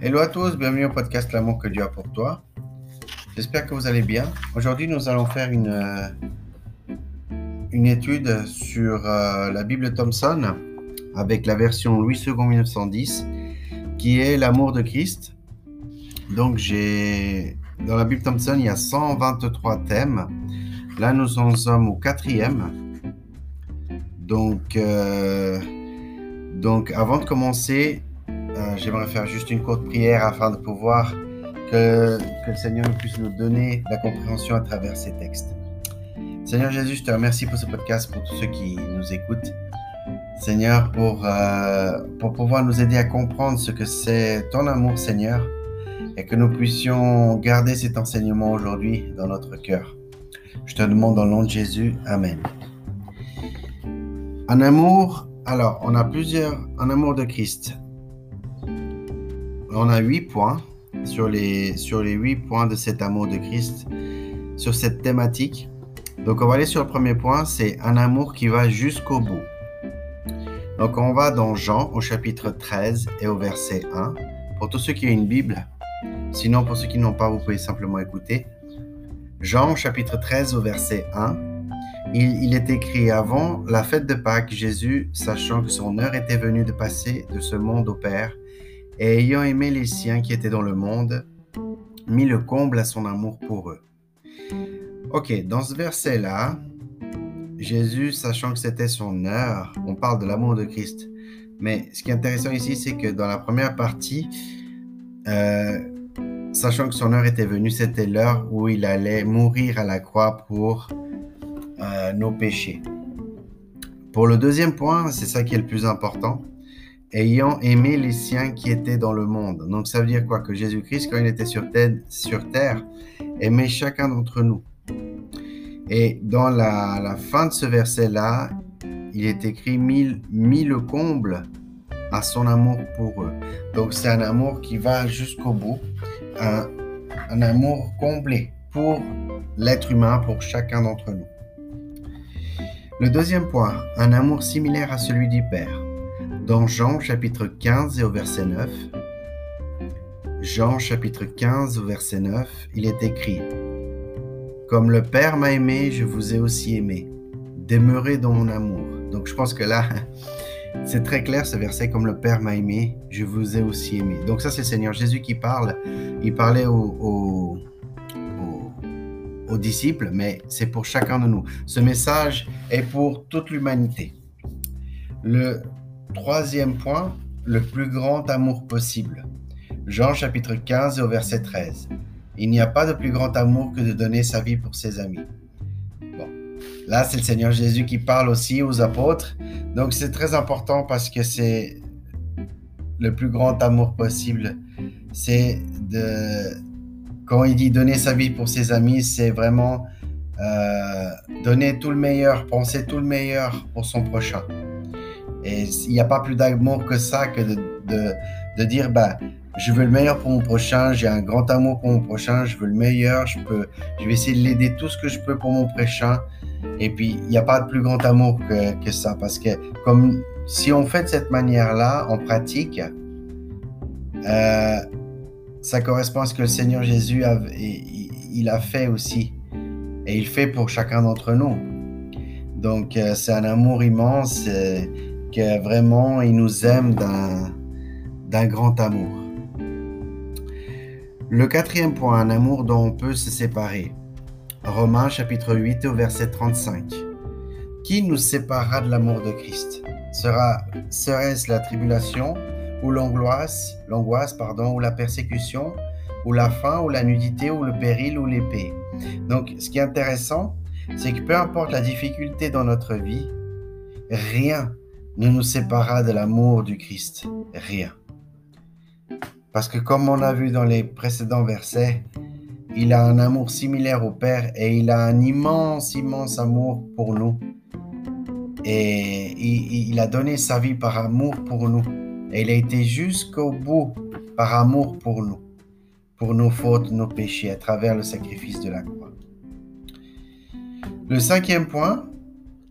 Hello à tous, bienvenue au podcast L'amour que Dieu a pour toi. J'espère que vous allez bien. Aujourd'hui, nous allons faire une, euh, une étude sur euh, la Bible Thomson avec la version Louis II 1910 qui est l'amour de Christ. Donc, j'ai dans la Bible Thomson, il y a 123 thèmes. Là, nous en sommes au quatrième. Donc, euh, donc avant de commencer, euh, j'aimerais faire juste une courte prière afin de pouvoir que, le Seigneur puisse nous donner la compréhension à travers ces textes. Seigneur Jésus, je te remercie pour ce podcast, pour tous ceux qui nous écoutent. Seigneur, pour, euh, pour pouvoir nous aider à comprendre ce que c'est ton amour, Seigneur, et que nous puissions garder cet enseignement aujourd'hui dans notre cœur. Je te demande dans le nom de Jésus. Amen. Un amour, alors, on a plusieurs, un amour de Christ on a huit points sur les, sur les huit points de cet amour de Christ, sur cette thématique. Donc, on va aller sur le premier point, c'est un amour qui va jusqu'au bout. Donc, on va dans Jean au chapitre 13 et au verset 1. Pour tous ceux qui ont une Bible, sinon pour ceux qui n'ont pas, vous pouvez simplement écouter. Jean chapitre 13 au verset 1. Il, il, est écrit avant la fête de Pâques, Jésus, sachant que son heure était venue de passer de ce monde au Père, et ayant aimé les siens qui étaient dans le monde, mit le comble à son amour pour eux. Ok, dans ce verset-là, Jésus, sachant que c'était son heure, on parle de l'amour de Christ. Mais ce qui est intéressant ici, c'est que dans la première partie, euh, sachant que son heure était venue, c'était l'heure où il allait mourir à la croix pour euh, nos péchés. Pour le deuxième point, c'est ça qui est le plus important, ayant aimé les siens qui étaient dans le monde. Donc ça veut dire quoi? Que Jésus-Christ, quand il était sur terre, aimait chacun d'entre nous. Et dans la, fin de ce verset-là, il est écrit mis, mis le comble à son amour pour eux. Donc c'est un amour qui va jusqu'au bout, un, un amour comblé pour l'être humain, pour chacun d'entre nous. Le deuxième point, un amour similaire à celui du Père. Dans Jean chapitre 15 et au verset 9, Jean chapitre 15 au verset 9, il est écrit Comme le Père m'a aimé, je vous ai aussi aimé. Demeurez dans mon amour. Donc je pense que là, c'est très clair ce verset Comme le Père m'a aimé, je vous ai aussi aimé. Donc ça, c'est le Seigneur Jésus qui parle. Il parlait aux, aux disciples, mais c'est pour chacun de nous. Ce message est pour toute l'humanité. Le Troisième point, le plus grand amour possible. Jean chapitre 15 au verset 13. Il n'y a pas de plus grand amour que de donner sa vie pour ses amis. Bon, là c'est le Seigneur Jésus qui parle aussi aux apôtres. Donc c'est très important parce que c'est le plus grand amour possible. C'est de... Quand il dit donner sa vie pour ses amis, c'est vraiment euh, donner tout le meilleur, penser tout le meilleur pour son prochain. Et il n'y a pas plus d'amour que ça que de, de, de, dire, bah, je veux le meilleur pour mon prochain, j'ai un grand amour pour mon prochain, je veux le meilleur, je, peux, je vais essayer de l'aider tout ce que je peux pour mon prochain. Et puis, il n'y a pas de plus grand amour que, que, ça, parce que comme si on fait de cette manière-là, en pratique, euh, ça correspond à ce que le Seigneur Jésus a, il a fait aussi. Et il fait pour chacun d'entre nous. Donc, euh, c'est un amour immense. Euh, que vraiment il nous aime d'un grand amour. Le quatrième point, un amour dont on peut se séparer. Romains chapitre 8 au verset 35. Qui nous séparera de l'amour de Christ? Sera, Serait-ce la tribulation ou l'angoisse, l'angoisse pardon, ou la persécution, ou la faim, ou la nudité, ou le péril, ou l'épée? Donc, ce qui est intéressant, c'est que peu importe la difficulté dans notre vie, rien ne nous séparera de l'amour du Christ. Rien. Parce que comme on a vu dans les précédents versets, il a un amour similaire au Père et il a un immense, immense amour pour nous. Et il, a donné sa vie par amour pour nous. Et il a été jusqu'au bout par amour pour nous, pour nos fautes, nos péchés, à travers le sacrifice de la croix. Le cinquième point,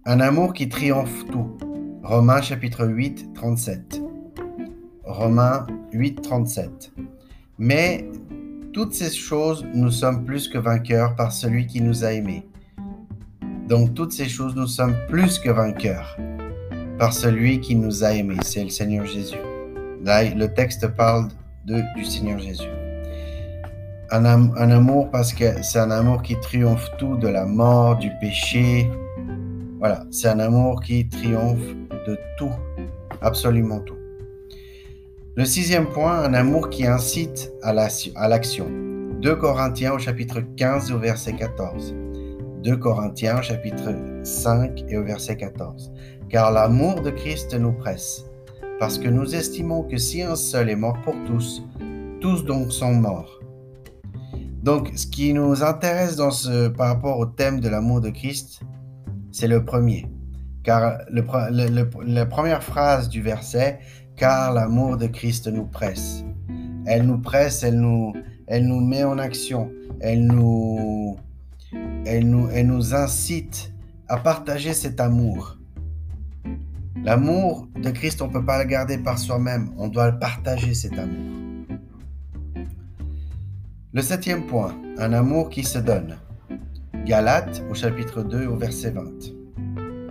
un amour qui triomphe tout. Romains chapitre 8, 37. Romains 8, 37. Mais toutes ces choses, nous sommes plus que vainqueurs par celui qui nous a aimés. Donc toutes ces choses, nous sommes plus que vainqueurs par celui qui nous a aimés. C'est le Seigneur Jésus. Là, le texte parle de, du Seigneur Jésus. Un, un amour parce que c'est un amour qui triomphe tout de la mort, du péché. Voilà, c'est un amour qui triomphe de tout, absolument tout. Le sixième point, un amour qui incite à l'action. 2 Corinthiens au chapitre 15 au verset 14. 2 Corinthiens chapitre 5 et au verset 14. Car l'amour de Christ nous presse, parce que nous estimons que si un seul est mort pour tous, tous donc sont morts. Donc, ce qui nous intéresse dans ce, par rapport au thème de l'amour de Christ, c'est le premier. Car le, la première phrase du verset, car l'amour de Christ nous presse. Elle nous presse, elle nous, elle nous met en action, elle nous, elle nous, elle nous incite à partager cet amour. L'amour de Christ, on ne peut pas le garder par soi-même, on doit le partager cet amour. Le septième point, un amour qui se donne. Galates au chapitre 2 au verset 20.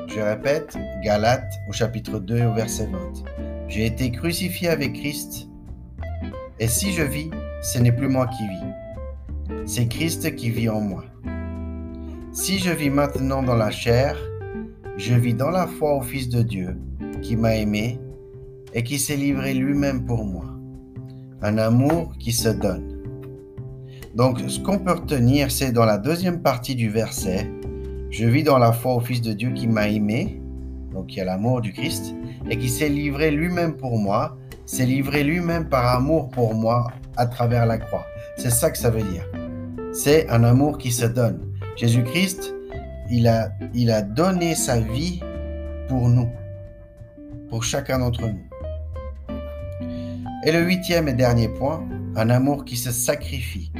Je répète, Galates au chapitre 2 au verset 20. J'ai été crucifié avec Christ, et si je vis, ce n'est plus moi qui vis, c'est Christ qui vit en moi. Si je vis maintenant dans la chair, je vis dans la foi au Fils de Dieu, qui m'a aimé et qui s'est livré lui-même pour moi. Un amour qui se donne. Donc, ce qu'on peut retenir, c'est dans la deuxième partie du verset, je vis dans la foi au Fils de Dieu qui m'a aimé, donc il y a l'amour du Christ, et qui s'est livré lui-même pour moi, s'est livré lui-même par amour pour moi à travers la croix. C'est ça que ça veut dire. C'est un amour qui se donne. Jésus-Christ, il a, donné sa vie pour nous, pour chacun d'entre nous. Et le huitième et dernier point, un amour qui se sacrifie.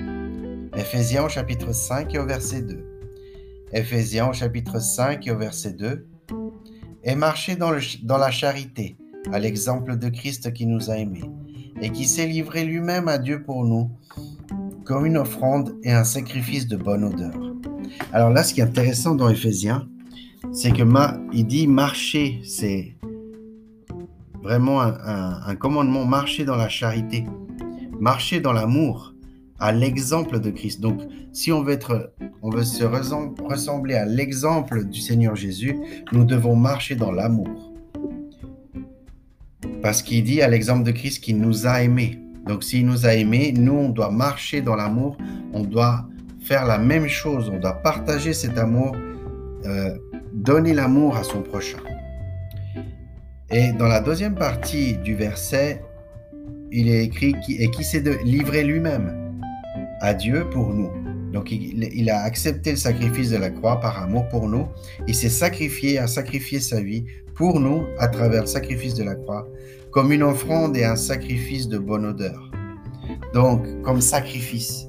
Éphésiens chapitre 5 et au verset 2. Éphésiens chapitre 5 et au verset 2. Et marcher dans, le, dans la charité, à l'exemple de Christ qui nous a aimés, et qui s'est livré lui-même à Dieu pour nous, comme une offrande et un sacrifice de bonne odeur. Alors là, ce qui est intéressant dans Éphésiens, c'est que ma, il dit marcher, c'est vraiment un, un commandement, marcher dans la charité, marcher dans l'amour à l'exemple de Christ. Donc, si on veut, se ressembler à l'exemple du Seigneur Jésus, nous devons marcher dans l'amour. Parce qu'il dit à l'exemple de Christ qu'il nous a aimés. Donc, s'il nous a aimés, nous, on doit marcher dans l'amour, on doit faire la même chose, on doit partager cet amour, euh, donner l'amour à son prochain. Et dans la deuxième partie du verset, il est écrit et qui s'est livré lui-même à Dieu pour nous. Donc il, a accepté le sacrifice de la croix par amour pour nous. Il s'est sacrifié, a sacrifié sa vie pour nous à travers le sacrifice de la croix, comme une offrande et un sacrifice de bonne odeur. Donc, comme sacrifice.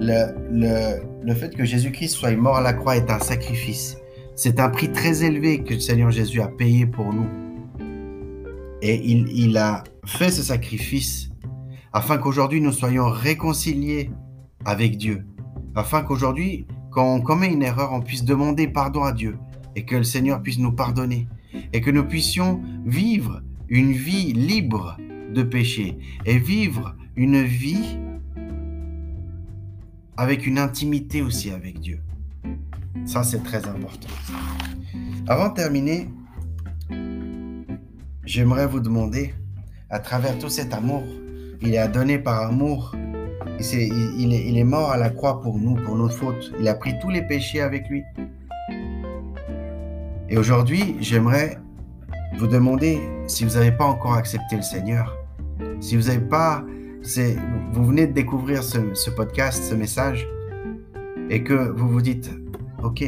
Le, le, le fait que Jésus-Christ soit mort à la croix est un sacrifice. C'est un prix très élevé que le Seigneur Jésus a payé pour nous. Et il, il a fait ce sacrifice afin qu'aujourd'hui nous soyons réconciliés avec Dieu, afin qu'aujourd'hui, quand on commet une erreur, on puisse demander pardon à Dieu et que le Seigneur puisse nous pardonner et que nous puissions vivre une vie libre de péché et vivre une vie avec une intimité aussi avec Dieu. Ça, c'est très important. Avant de terminer, j'aimerais vous demander, à travers tout cet amour il a donné par amour. Il est, mort à la croix pour nous, pour nos fautes. Il a pris tous les péchés avec lui. Et aujourd'hui, j'aimerais vous demander si vous n'avez pas encore accepté le Seigneur, si vous n'avez pas, vous venez de découvrir ce, podcast, ce message, et que vous vous dites, ok,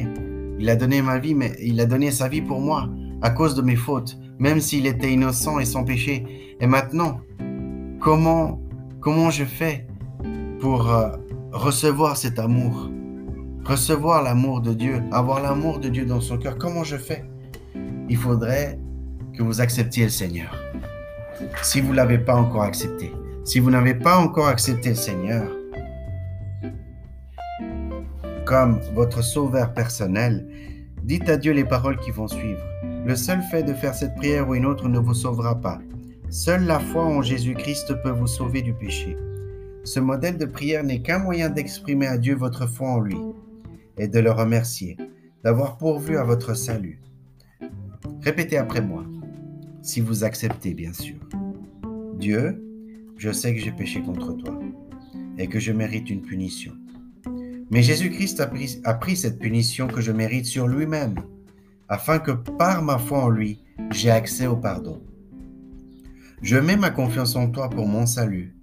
il a donné ma vie, mais il a donné sa vie pour moi à cause de mes fautes, même s'il était innocent et sans péché. Et maintenant, Comment, comment je fais pour euh, recevoir cet amour? Recevoir l'amour de Dieu, avoir l'amour de Dieu dans son cœur. Comment je fais? Il faudrait que vous acceptiez le Seigneur. Si vous ne l'avez pas encore accepté, Si vous n'avez pas encore accepté le Seigneur comme votre sauveur personnel, dites à Dieu les paroles qui vont suivre. Le seul fait de faire cette prière ou une autre ne vous sauvera pas. Seule la foi en Jésus-Christ peut vous sauver du péché. Ce modèle de prière n'est qu'un moyen d'exprimer à Dieu votre foi en lui et de le remercier d'avoir pourvu à votre salut. Répétez après moi, si vous acceptez bien sûr. Dieu, je sais que j'ai péché contre toi et que je mérite une punition. Mais Jésus-Christ a pris, cette punition que je mérite sur lui-même, afin que par ma foi en lui, j'ai accès au pardon. Je mets ma confiance en toi pour mon salut.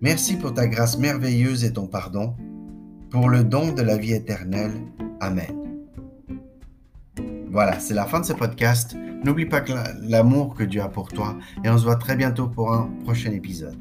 Merci pour ta grâce merveilleuse et ton pardon, pour le don de la vie éternelle. Amen. Voilà, c'est la fin de ce podcast. N'oublie pas l'amour que Dieu a pour toi et on se voit très bientôt pour un prochain épisode.